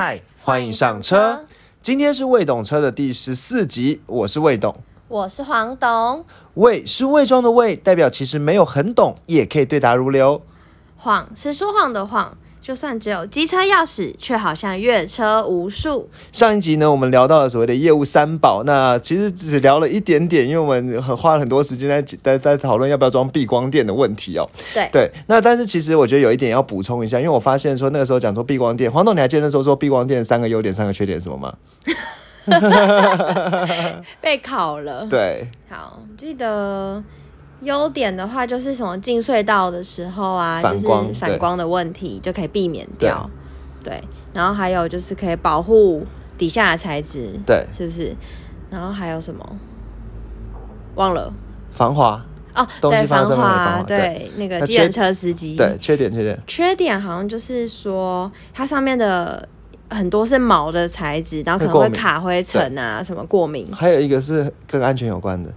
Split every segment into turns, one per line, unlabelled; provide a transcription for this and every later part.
嗨，欢迎上车。今天是未懂车的第十四集，我是魏懂。
我是黄董，
未是伪装的未，代表其实没有很懂，也可以对答如流。
谎是说谎的谎，就算只有机车钥匙，却好像越车无数。
上一集呢，我们聊到了所谓的业务三宝，那其实只聊了一点点，因为我们很花了很多时间在在在讨论要不要装避光垫的问题哦。
对
对，那但是其实我觉得有一点要补充一下，因为我发现说那个时候讲说避光垫，黄总你还记得那时候说避光垫三个优点、三个缺点什么吗？
被考了。
对，
好，记得优点的话就是什么进隧道的时候啊，
反光
就是反光的问题就可以避免掉。对，然后还有就是可以保护底下的材质，
对。
是不是？然后还有什么？忘了。
防滑，
哦，对，防滑，对，那个
那缺
计程车司机，
对，缺点缺点，
缺点好像就是说，它上面的很多是毛的材质，然后可能会卡灰尘啊，什么过敏。
还有一个是跟安全有关的，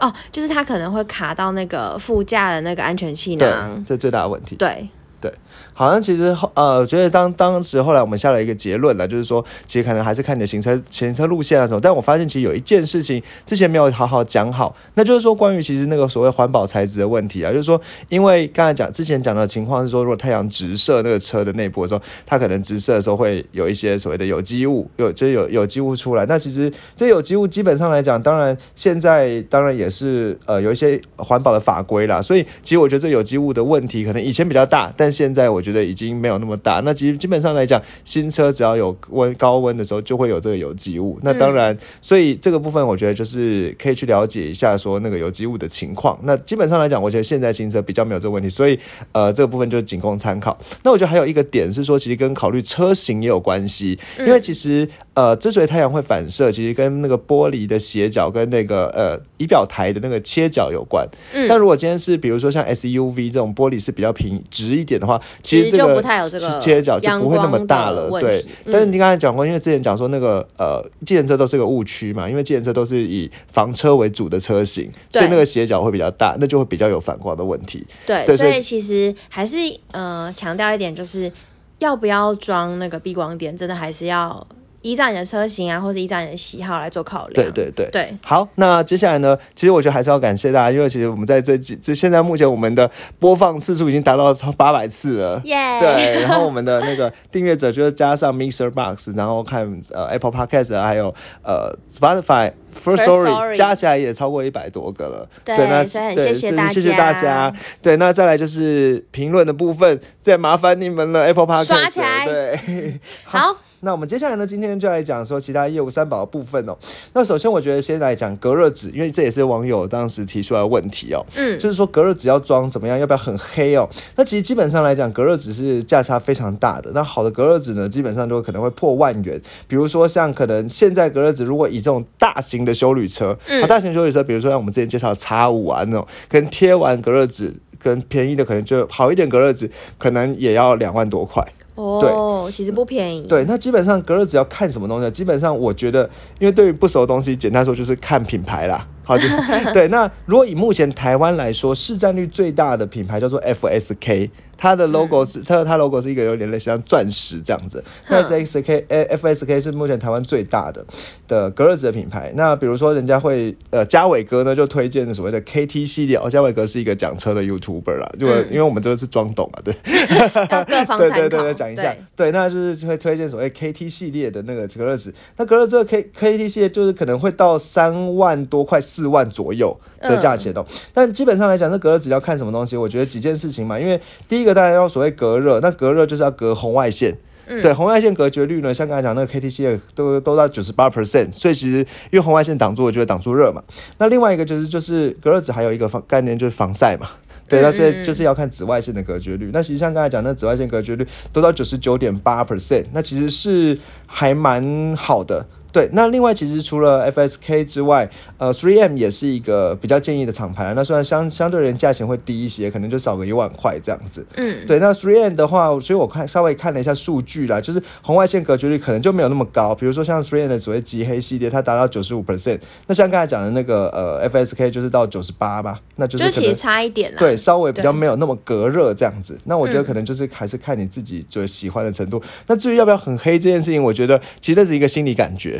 哦，就是它可能会卡到那个副驾的那个安全气囊，，
这最大的问题。
对。
对，好像其实后呃，我觉得当当时后来我们下了一个结论了，就是说，其实可能还是看你的行车行车路线啊什么。但我发现其实有一件事情之前没有好好讲好，那就是说关于其实那个所谓环保材质的问题啊，就是说，因为刚才讲之前讲的情况是说，如果太阳直射那个车的内部的时候，它可能直射的时候会有一些所谓的有机物，有就有有机物出来。那其实这有机物基本上来讲，当然现在当然也是呃有一些环保的法规啦，所以其实我觉得这有机物的问题可能以前比较大，但现在我觉得已经没有那么大。那其实基本上来讲，新车只要有温高温的时候，就会有这个有机物。那当然，所以这个部分我觉得就是可以去了解一下说那个有机物的情况。那基本上来讲，我觉得现在新车比较没有这个问题，所以呃这个部分就仅供参考。那我觉得还有一个点是说，其实跟考虑车型也有关系，因为其实呃之所以太阳会反射，其实跟那个玻璃的斜角跟那个呃仪表台的那个切角有关。
嗯
但如果今天是比如说像 SUV 这种玻璃是比较平直一点的话，其实这个
其实就不太有这个
切角就不会那么大了对，
嗯。
但是你刚才讲过，因为之前讲说那个呃，计程车都是个误区嘛，因为计程车都是以房车为主的车型，所以那个斜角会比较大，那就会比较有反光的问题。
对，
对所以
所以其实还是呃强调一点，就是要不要装那个避光点，真的还是要依照你的车型啊，或者依照你的喜好来做考量。
对对对。
对，
好，那接下来呢？其实我觉得还是要感谢大家，因为其实我们在这几这现在目前我们的播放次数已经达到超八百次了。
耶、
对，然后我们的那个订阅者就是加上 Mixer Box，然后看呃 Apple Podcast，还有呃 Spotify、First
Story，Story
加起来也超过一百多个了。
对
那
所以很
对
谢谢大
这是谢谢大
家
家。对，那再来就是评论的部分，再麻烦你们了 Apple Podcast。
刷起来
对，
好，
那我们接下来呢，今天就来讲说其他业务三宝的部分哦。那首先我觉得先来讲隔热纸，因为这也是网友当时提出来的问题哦。
嗯，
就是说隔热纸要装怎么样，要不要很黑哦？那其实基本上来讲，隔热纸是价差非常大的。那好的隔热纸呢，基本上都可能会破万元。比如说像可能现在隔热纸，如果以这种大型的修旅车，
嗯
啊，大型修旅车，比如说像我们之前介绍叉五啊那种，跟贴完隔热纸。跟便宜的可能就好一点，隔热纸可能也要两万多块。
哦，其实不便宜。
对，那基本上隔热纸要看什么东西？基本上我觉得，因为对于不熟的东西，简单说就是看品牌啦。好，就对。那如果以目前台湾来说，市占率最大的品牌叫做 FSK，它的 logo 是、它它 logo 是一个有点类似像钻石这样子。那 FSK 呃 FSK 是目前台湾最大的的隔热纸的品牌。那比如说人家会呃嘉伟哥呢就推荐所谓的 KT 系列，哦，嘉伟哥是一个讲车的 YouTuber 啦，就、
嗯
因为我们这个是装懂啊，对。对对对对，讲一下，对，那就是会推荐所谓 KT 系列的那个隔热纸。那隔热这个 K KT 系列就是可能会到三万多块、四万左右的价钱哦。但基本上来讲，这隔热纸要看什么东西？我觉得几件事情嘛，因为第一个当然要所谓隔热，那隔热就是要隔红外线。对红外线隔绝率呢，像刚才讲那个 KT 系列都都到九十八 percent，所以其实因为红外线挡住了，就会挡住热嘛。那另外一个就是就是隔热纸还有一个防概念就是防晒嘛。对，那所以就是要看紫外线的隔绝率。那其实像刚才讲，那紫外线隔绝率都到九十九点八 percent，那其实是还蛮好的。对，那另外其实除了 FSK 之外，呃，Three M 也是一个比较建议的厂牌。那虽然相相对而言价钱会低一些，可能就少个一万块这样子。
嗯，
对，那 Three M 的话，所以我看稍微看了一下数据啦，就是红外线隔绝率可能就没有那么高。比如说像 Three M 的所谓极黑系列，它达到九十五 percent。那像刚才讲的那个呃 FSK 就是到九十八吧，那就是
就其实差一点啦。
对，稍微比较没有那么隔热这样子。那我觉得
嗯
可能就是还是看你自己最喜欢的程度。那至于要不要很黑这件事情，我觉得其实这是一个心理感觉。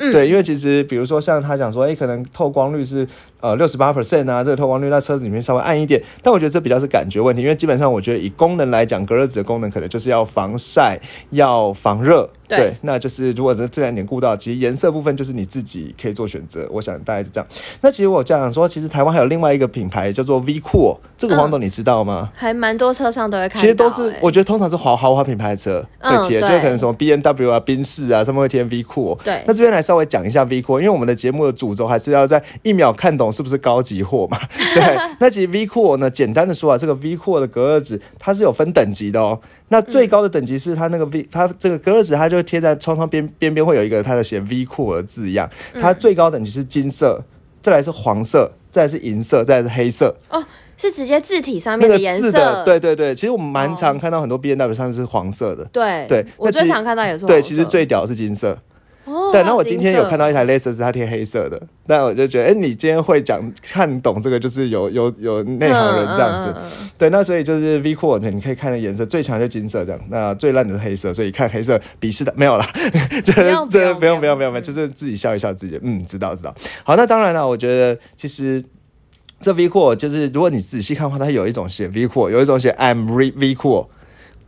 嗯
对，因为其实比如说像他讲说，哎、可能透光率是呃六十八 percent 啊，这个透光率那车子里面稍微暗一点，但我觉得这比较是感觉问题，因为基本上我觉得以功能来讲，隔热纸的功能可能就是要防晒、要防热。
对
那就是如果这这两点顾到，其实颜色部分就是你自己可以做选择。我想大概是这样。那其实我这样说，其实台湾还有另外一个品牌叫做 V Cool，这个黄董你知道吗？
还蛮多车上都会看到、
其实都是
欸，
我觉得通常是豪豪华品牌的车
嗯
会贴，就是可能什么 B N W 啊、宾士啊，上面会贴 V Cool。
对
那这边来稍微讲一下 V Core，因为我们的节目的主轴还是要在一秒看懂是不是高级货嘛。对，那其实 V Core 呢，简单的说啊，这个 V Core 的隔热纸它是有分等级的哦。那最高的等级是它那个 V，它这个隔热纸它就贴在窗窗边边边会有一个它的写 V Core 的字样，它最高等级是金色，再来是黄色，再来是银色，再来是黑色。
哦，是直接字体上
那个
面颜色，
字的，对对对，其实我们蛮
哦
常看到很多 B N W 上面是黄色的。
对
对
我最常看到也是
对，其实最屌是金色。
哦，
对，然后我今天有看到一
台，
台 Lexus，它贴黑色的，那我就觉得，哎，你今天会讲看懂这个，就是有有有内行人这样子。对，那所以就是 V Core，你可以看的颜色最强就金色这样，那最烂的是黑色，所以看黑色鄙视的没有啦，这这不用
不用
不用不用，就是自己笑一笑自己，嗯，知道知道。好，那当然了，我觉得其实。这 V Core 就是，如果你仔细看的话，它有一种写 V Core，有一种写 I'm V V Core，
哦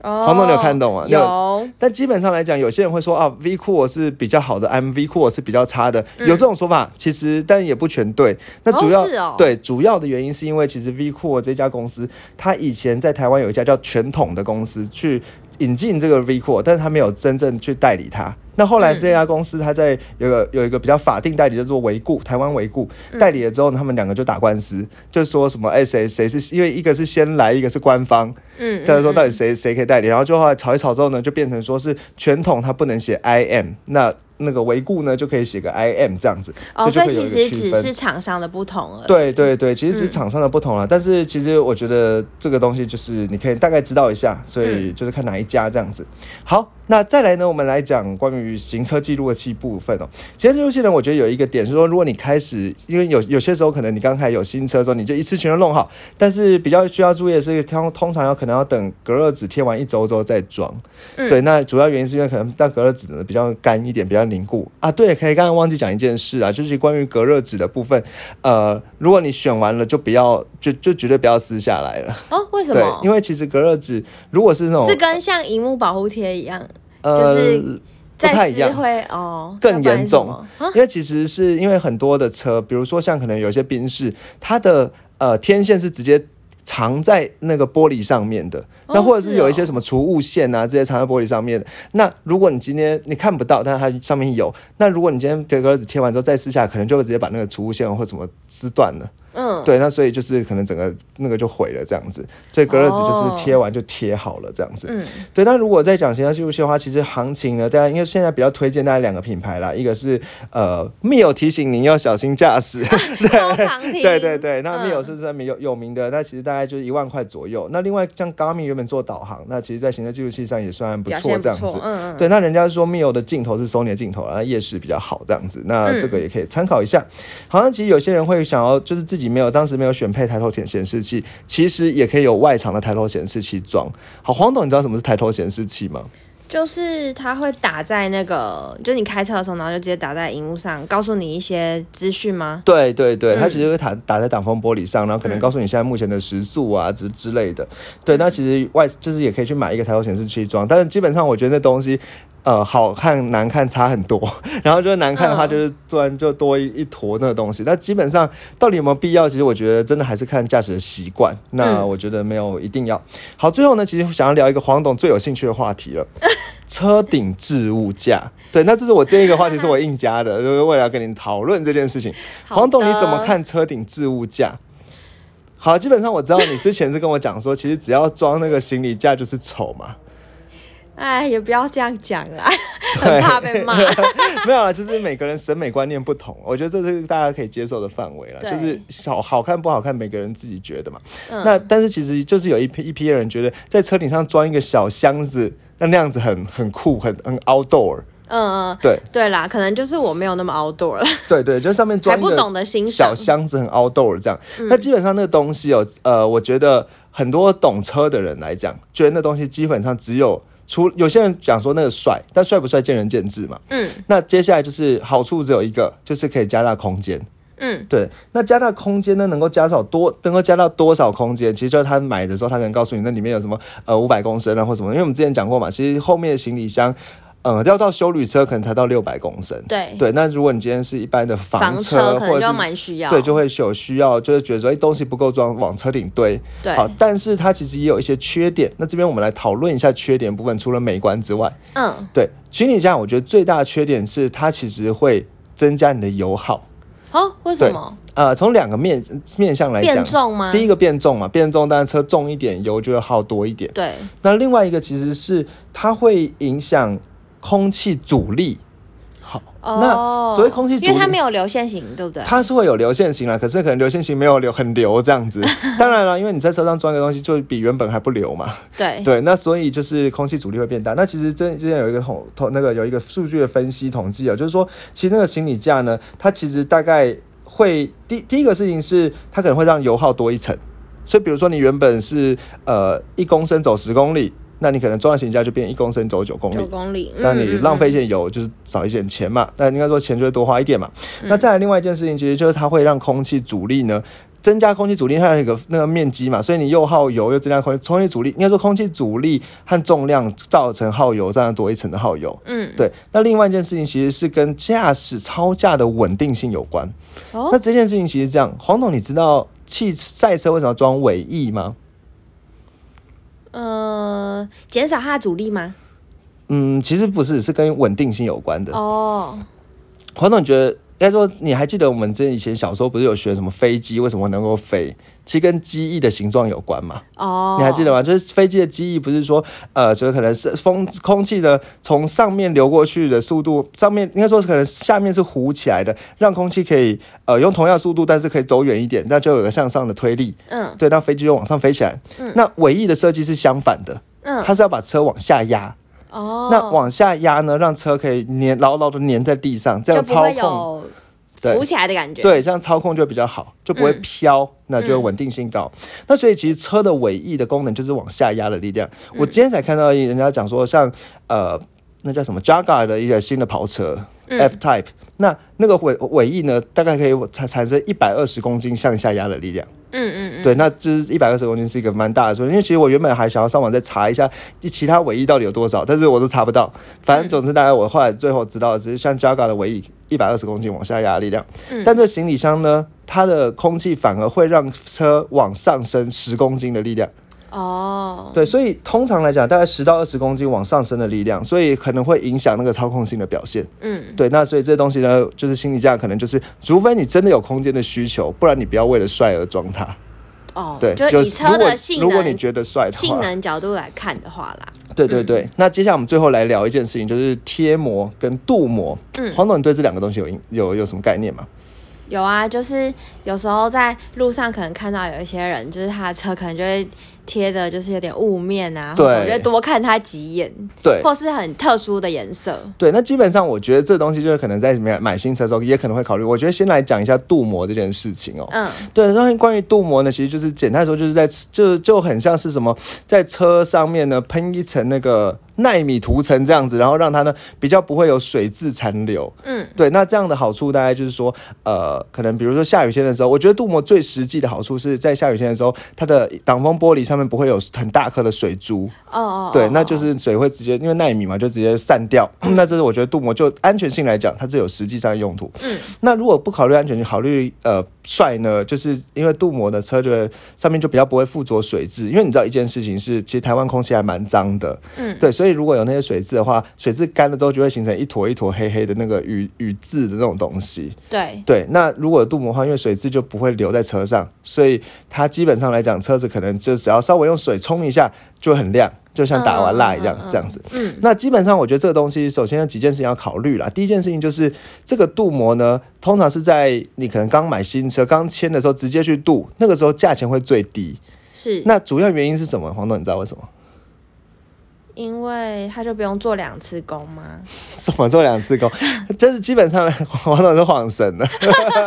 黄总你有看懂吗？你有
有，
但基本上来讲，有些人会说啊，V Core 是比较好的，M V Core 是比较差的，有这种说法，其实但也不全对。那主要、
哦哦。
对主要的原因是因为其实 V Core 这家公司，它以前在台湾有一家叫全统的公司去引进这个 V Core，但是它没有真正去代理它。那后来这家公司，它在有个有一个比较法定代理叫做维固，台湾维固代理了之后，他们两个就打官司，就说什么哎谁谁是因为一个是先来，一个是官方，
嗯，
就说到底
嗯。
谁谁可以代理，然后就后来吵一吵之后呢，就变成说是全统它不能写 I M，那那个维固呢就可以写个 I M 这样子，
哦，所以其实只。是厂商的不同。
对对对，其实是
嗯
厂商的不同了，但是其实我觉得这个东西就是你可以大概知道一下，所以就是看哪一家这样子。好，那再来呢，我们来讲关于行车记录器部分哦。行车记录器呢，我觉得有一个点是说，如果你开始，因为有有些时候可能你刚开始有新车的时候，你就一次全都弄好，但是比较需要注意的是，通通常要可能要等隔热纸贴完一周之后再装。
嗯
对，那主要原因是因为可能但隔热纸呢比较干一点，比较凝固啊。对，可以刚刚忘记讲一件事啊，就是关于隔热纸的部分，呃，如果你选完了，就不要就就绝对不要撕下来了。
哦，为什
对
么，？
因为其实隔热纸如果是那种
是跟像荧幕保护贴一样，
呃
就是
不
再
太一样。
撕会哦
更严重因为其实是因为很多的车，比如说像可能有些宾士，它的呃天线是直接藏在那个玻璃上面的，
哦
那或者是有一些什么除雾线啊，这些藏在玻璃上面的。那如果你今天你看不到，但是它上面有，那如果你今天隔格子贴完之后再撕下来，可能就会直接把那个除雾线或什么撕断了。
嗯，
对，那所以就是可能整个那个就毁了这样子，所以隔热纸就是
哦
贴完就贴好了这样子。
嗯，
对，那如果再讲行车记录器的话，其实行情呢，大家因为现在比较推荐大家两个品牌啦，一个是呃密友提醒您要小心驾驶，对 对对，那
嗯
密友是在有有名的，那其实大概就是一万块左右。那另外像 Garmin 原本做导航，那其实在行车记录器上也算不
表
错这样子。对，那人家说密友的镜头是 Sony 的镜头，那夜视比较好这样子，那
嗯
这个也可以参考一下。好像其实有些人会想要，就是自己没有当时没有选配抬头显显示器，其实也可以有外场的抬头显示器装。好，黄董，你知道什么是抬头显示器吗？
就是它会打在那个，就你开车的时候，然后就直接打在荧幕上，告诉你一些资讯吗？
对对对，它
嗯
其实会打打在挡风玻璃上，然后可能告诉你现在目前的时速啊之之类的。对，那其实外就是也可以去买一个抬头显示器装，但是基本上我觉得那东西。呃，好看难看差很多，然后就是难看的话，
嗯
就是突然就多一一坨那个东西。那基本上到底有没有必要？其实我觉得真的还是看驾驶的习惯。那
嗯
我觉得没有一定要。好，最后呢，其实想要聊一个黄董最有兴趣的话题了，车顶置物架。对，那这是我这一个话题是我硬加的，就是为了要跟你讨论这件事情。黄董，你怎么看车顶置物架？好，基本上我知道你之前是跟我讲说，其实只要装那个行李架就是丑嘛。
哎，也不要这样讲啦，很怕被骂。
没有啊，就是每个人审美观念不同，我觉得这是大家可以接受的范围了。就是好好看不好看，每个人自己觉得嘛。
嗯
那但是其实就是有一批一批人觉得在车顶上装一个小箱子，那那样子很很酷，很很 outdoor。
嗯嗯，
对
对啦，可能就是我没有那么 outdoor 了，
对对，就上面装
还不懂得欣赏小。
箱子很 outdoor 这样。
嗯
那基本上那个东西哦，呃，我觉得很多懂车的人来讲，觉得那东西基本上只有除有些人讲说那个帅，但帅不帅见仁见智嘛。
嗯
那接下来就是好处只有一个，就是可以加大空间。
嗯，
对，那加大空间呢，能够加少多，能够加到多少空间？其实就是他买的时候，他可能告诉你那里面有什么呃五百公升啊或什么，因为我们之前讲过嘛，其实后面的行李箱。呃，要到修旅车可能才到六百公升，
对
对。那如果你今天是一般的房
房
车，
可能就
或者是
蛮需要。
对，就会有需要，就是觉得说，哎、东西不够装，往车顶堆。
对
好，但是它其实也有一些缺点。那这边我们来讨论一下缺点部分，除了美观之外，
嗯，
对行李架，我觉得最大的缺点是它其实会增加你的油耗。
哦，为什么
呃，从两个面面向来
变
讲，
重吗？
第一个变重嘛，变重当然车重一点，油就会耗多一点。
对，
那另外一个其实是它会影响空气阻力。好，那
哦，
所谓空气阻力，
因为它没有流线型，对不对？
它是会有流线型啦，可是可能流线型没有流很流这样子。当然了，因为你在车上装一个东西，就比原本还不流嘛。
对，
对，那所以就是空气阻力会变大。那其实真之前有一个统统那个有一个数据的分析统计啊，就是说，其实那个行李架呢，它其实大概会第第一个事情是，它可能会让油耗多一层。所以比如说你原本是呃一公升走十公里，那你可能装在行李架就变一公升走九公里
九。公里，
那你
嗯
浪费一点油，就是少一点钱嘛。那应该说钱就会多花一点嘛。那再来另外一件事情，其实就是它会让空气阻力呢增加空气阻力，它有一个那个面积嘛，所以你又耗油又增加空气空气阻力，应该说空气阻力和重量造成耗油，这样多一层的耗油。
嗯，
对，那另外一件事情其实是跟驾驶超驾的稳定性有关。
哦
那这件事情其实这样，黄总，你知道汽赛车为什么要装尾翼吗？
呃，减少它的阻力吗？
嗯，其实不是，是跟稳定性有关的。
哦，
黄总，你觉得应该说，你还记得我们之前以前小时候不是有学什么飞机为什么能够飞？其实跟机翼的形状有关嘛。
哦，
你还记得吗？就是飞机的机翼不是说，呃，就是可能是风空气的从上面流过去的速度，上面应该说是可能下面是糊起来的，让空气可以呃用同样速度，但是可以走远一点，那就有个向上的推力，
嗯
对，让飞机就往上飞起来。嗯那尾翼的设计是相反的，
嗯，
它是要把车往下压。
哦，
那往下压呢，让车可以粘牢牢的粘在地上，这样操控。对
浮起来的感觉。，
对，这样操控就比较好，就不会
嗯
飘，那就稳定性高。那所以其实车的尾翼的功能就是往下压的力量。我今天才看到人家讲说，像呃那叫什么 Jaguar 的一个新的跑车、F Type，那那个尾尾翼呢，大概可以产产生一百二十公斤向下压的力量。
嗯嗯嗯，
对，那这一百二十公斤是一个蛮大的数，因为其实我原本还想要上网再查一下其他尾翼到底有多少，但是我都查不到。反正总之，大概我后来最后知道的只是像 Jaga 的尾翼一百二十公斤往下压的力量，但这行李箱呢，它的空气反而会让车往上升十公斤的力量。
哦，
对，所以通常来讲，大概十到二十公斤往上升的力量，所以可能会影响那个操控性的表现。
嗯，
对，那所以这些东西呢，就是心理价可能就是，除非你真的有空间的需求，不然你不要为了帅而装它。
哦，
对，
就
有
以车的性
如果你
能
觉得帅的话，
性能角度来看的话啦，
对对对。那接下来我们最后来聊一件事情，就是贴膜跟镀膜。
嗯
黄总，你对这两个东西有有有什么概念吗？
有啊，就是有时候在路上可能看到有一些人，就是他的车可能就会贴的，就是有点雾面啊，
对
我觉得多看他几眼，
对
或是很特殊的颜色。
对，那基本上我觉得这东西就是可能在买买新车的时候也可能会考虑。我觉得先来讲一下镀膜这件事情哦。
嗯，
对，然关于镀膜呢，其实就是简单来说，就是在就就很像是什么，在车上面呢喷一层那个纳米涂层这样子，然后让它呢比较不会有水渍残留。
嗯，
对，那这样的好处大概就是说，呃，可能比如说下雨天的时候，我觉得镀膜最实际的好处是在下雨天的时候，它的挡风玻璃上面不会有很大颗的水珠。
哦哦，
对
哦，
那就是水会直接因为纳米嘛，就直接散掉。那这是我觉得镀膜就安全性来讲，它是有实际上的用途。
嗯，
那如果不考虑安全性，考虑呃帅呢，就是因为镀膜的车就上面就比较不会附着水渍，因为你知道一件事情是，其实台湾空气还蛮脏的。
嗯，
对，所所以如果有那些水渍的话，水渍干了之后就会形成一坨一坨黑黑的那个雨雨渍的那种东西。
对，
对，那如果有镀膜的话，因为水渍就不会留在车上，所以它基本上来讲，车子可能就只要稍微用水冲一下就很亮，就像打完蜡一样、这样子。
嗯，
那基本上，我觉得这个东西，首先有几件事情要考虑啦。第一件事情就是，这个镀膜呢，通常是在你可能刚买新车、刚签的时候直接去镀，那个时候价钱会最低。
是，
那主要原因是什么？黄董，你知道为什么？
因为他就不用做两次工吗？
什么做两次工？就是基本上来，黄董是晃神了。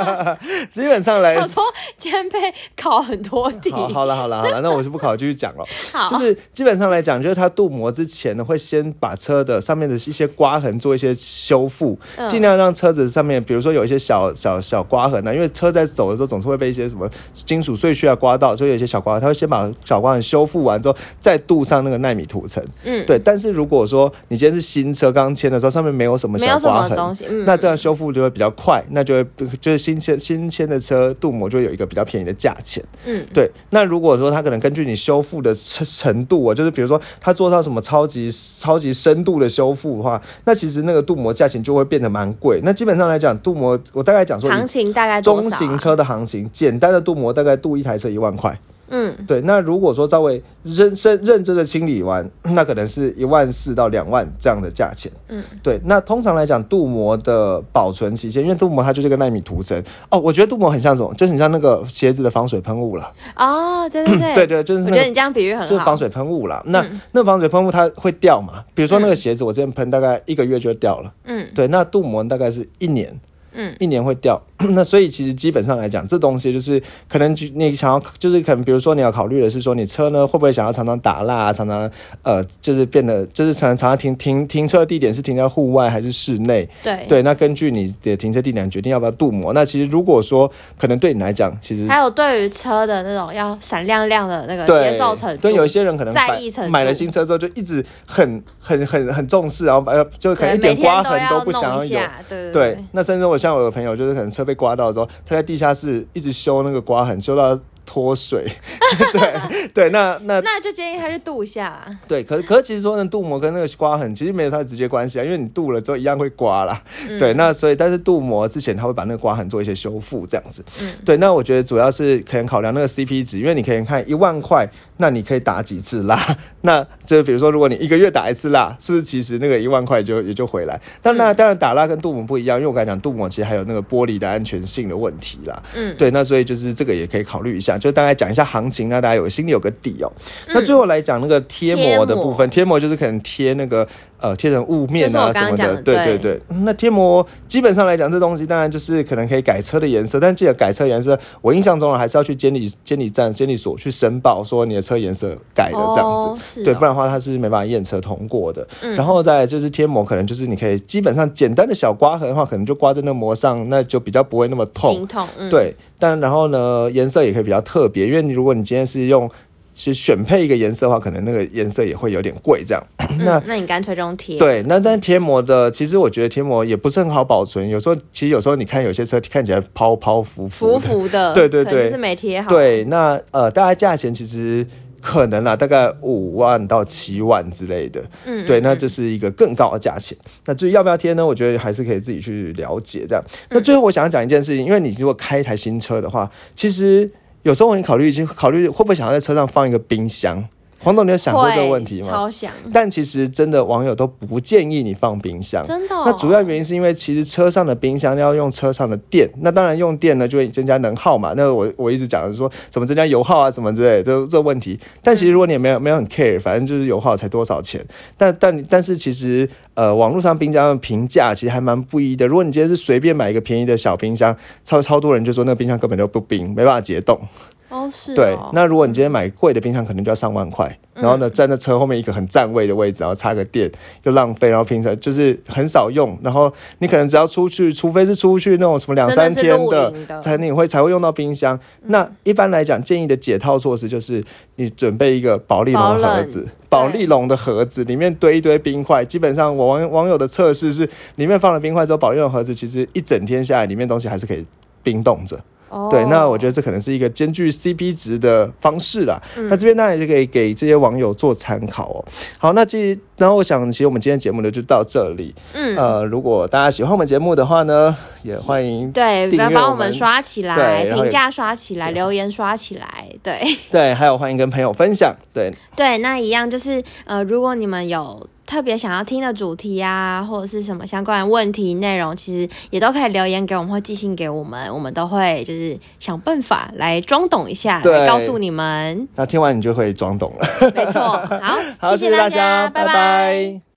基本上来
想，说今天被考很多题，
好，好了，好了，好了，那我就不考，继续讲了。
好。
就是基本上来讲，就是它镀膜之前呢，会先把车的上面的一些刮痕做一些修复，
嗯。
尽量让车子上面，比如说有一些小小小刮痕啊，因为车在走的时候总是会被一些什么金属碎屑啊刮到，所以有一些小刮痕，它会先把小刮痕修复完之后，再镀上那个纳米涂层。
嗯，
对，但是如果说你今天是新车刚签的时候，上面没有什么小刮痕，
西，嗯，
那这样修复就会比较快，那就会就是新签新签的车镀膜就会有一个比较便宜的价钱。
嗯，
对，那如果说它可能根据你修复的程程度啊，就是比如说它做到什么超级超级深度的修复的话，那其实那个镀膜价钱就会变得蛮贵。那基本上来讲，镀膜我大概讲说，
行情大概啊
中型，车的行情，简单的镀膜大概镀一台车一万块。
嗯，
对，那如果说稍微认认认真的清理完，那可能是一万四到两万这样的价钱。
嗯，
对。那通常来讲，镀膜的保存期限，因为镀膜它就是个纳米涂层哦，我觉得镀膜很像什么，就是很像那个鞋子的防水喷雾了。
哦，对对对，
对 对，就是那个
我觉得你这样比喻很好，
就是防水喷雾啦。那、
嗯
那防水喷雾它会掉嘛？比如说那个鞋子，我之前喷大概一个月就掉了。
嗯
对，那镀膜大概是一年。
嗯，
一年会掉，那所以其实基本上来讲，这东西就是可能就你想要，就是可能比如说你要考虑的是说，你车呢会不会想要常常打蜡、啊，常常呃，就是变得就是常常常停停停车地点是停在户外还是室内？
对
对，那根据你的停车地点决定要不要镀膜。那其实如果说可能对你来讲，其实
还有对于车的那种要闪亮亮的那个
对
接受程度，
对，有一些人可能
在意程度
买了新车之后就一直很很很很重视，然后呃就可能一点刮痕
都
不想有。
弄一下，对
对，那甚至我像我有朋友，就是可能车被刮到之后，他在地下室一直修那个刮痕，修到脱水。对对，那那
那就建议他去镀一下啦。
对，可是可是其实说呢，镀膜跟那个刮痕其实没有太直接关系啊，因为你镀了之后一样会刮啦。
嗯
对，那所以但是镀膜之前他会把那个刮痕做一些修复，这样子。
嗯
对，那我觉得主要是可能考量那个 CP 值，因为你可以看一万块，那你可以打几次蜡？那就比如说，如果你一个月打一次蜡，是不是其实那个一万块就也就回来？但那当然打蜡跟镀膜不一样，因为我刚才讲镀膜其实还有那个玻璃的安全性的问题啦。
嗯，
对，那所以就是这个也可以考虑一下，就大概讲一下行情，让大家有心里有个底哦。
嗯
那最后来讲那个贴膜的部分，贴膜就是可能贴那个呃贴成雾面啊什么的，
对
对对对。那贴膜基本上来讲，这东西当然就是可能可以改车的颜色，但记得改车颜色，我印象中啊还是要去监理监理站、监理所去申报说你的车颜色改的这样子。对，
哦
不然的话它是没办法验车通过的。
嗯
然后再就是贴膜，可能就是你可以基本上简单的小刮痕的话，可能就刮在那膜上，那就比较不会那么痛。
痛，嗯，
对，但然后呢，颜色也可以比较特别，因为你如果你今天是用其实选配一个颜色的话，可能那个颜色也会有点贵这样。那
嗯，那你干脆就用贴，
对，那但贴膜的，其实我觉得贴膜也不是很好保存，有时候其实有时候你看有些车看起来泡泡浮
浮
浮的，
浮的，
对对对
是没贴好，
对，那呃，大概价钱其实。可能啦，大概五万到七万之类的，
嗯，
对，
嗯
那这是一个更高的价钱。那至于要不要贴呢？我觉得还是可以自己去了解这样。那最后我想要讲一件事情，因为你如果开一台新车的话，其实有时候你考虑已经考虑会不会想要在车上放一个冰箱。黄总，你有想过这个问题吗？
超想，
但其实真的网友都不建议你放冰箱。
真的哦、
那主要原因是因为其实车上的冰箱要用车上的电，那当然用电呢就会增加能耗嘛。那我我一直讲的是说怎么增加油耗啊什么之类的这这问题。但其实如果你也没有没有很 care，反正就是油耗才多少钱。但但但是其实呃网络上冰箱的评价其实还蛮不一的。如果你今天是随便买一个便宜的小冰箱，超超多人就说那个冰箱根本就不冰，没办法解冻。
哦是哦
对，那如果你今天买贵的冰箱，可能就要上万块，
嗯
然后呢，站在车后面一个很占位的位置，然后插个电又浪费，然后平常就是很少用，然后你可能只要出去，除非是出去那种什么两三天
真的
才你会才会用到冰箱。那一般来讲，建议的解套措施就是你准备一个保利龙的盒子，
保
利龙的盒子里面堆一堆冰块。基本上我网网友的测试是，里面放了冰块之后，保利龙盒子其实一整天下来，里面东西还是可以冰冻着。
哦
对，那我觉得这可能是一个兼具 CP 值的方式啦。
嗯
那这边当然也可以给这些网友做参考哦。好，那其然后我想，其实我们今天节目呢就到这里。
嗯，
呃，如果大家喜欢我们节目的话呢，也欢迎
对，不
订阅我们
要帮我们刷起来，评价刷起来，留言刷起来，对
对，还有欢迎跟朋友分享。对，
对，那一样就是呃，如果你们有。特别想要听的主题啊，或者是什么相关的问题内容，其实也都可以留言给我们或寄信给我们，我们都会就是想办法来装懂一下，
对
来告诉你们。
那听完你就会装懂了。
没错，好，
好，
谢
谢大
大家，
拜
拜
拜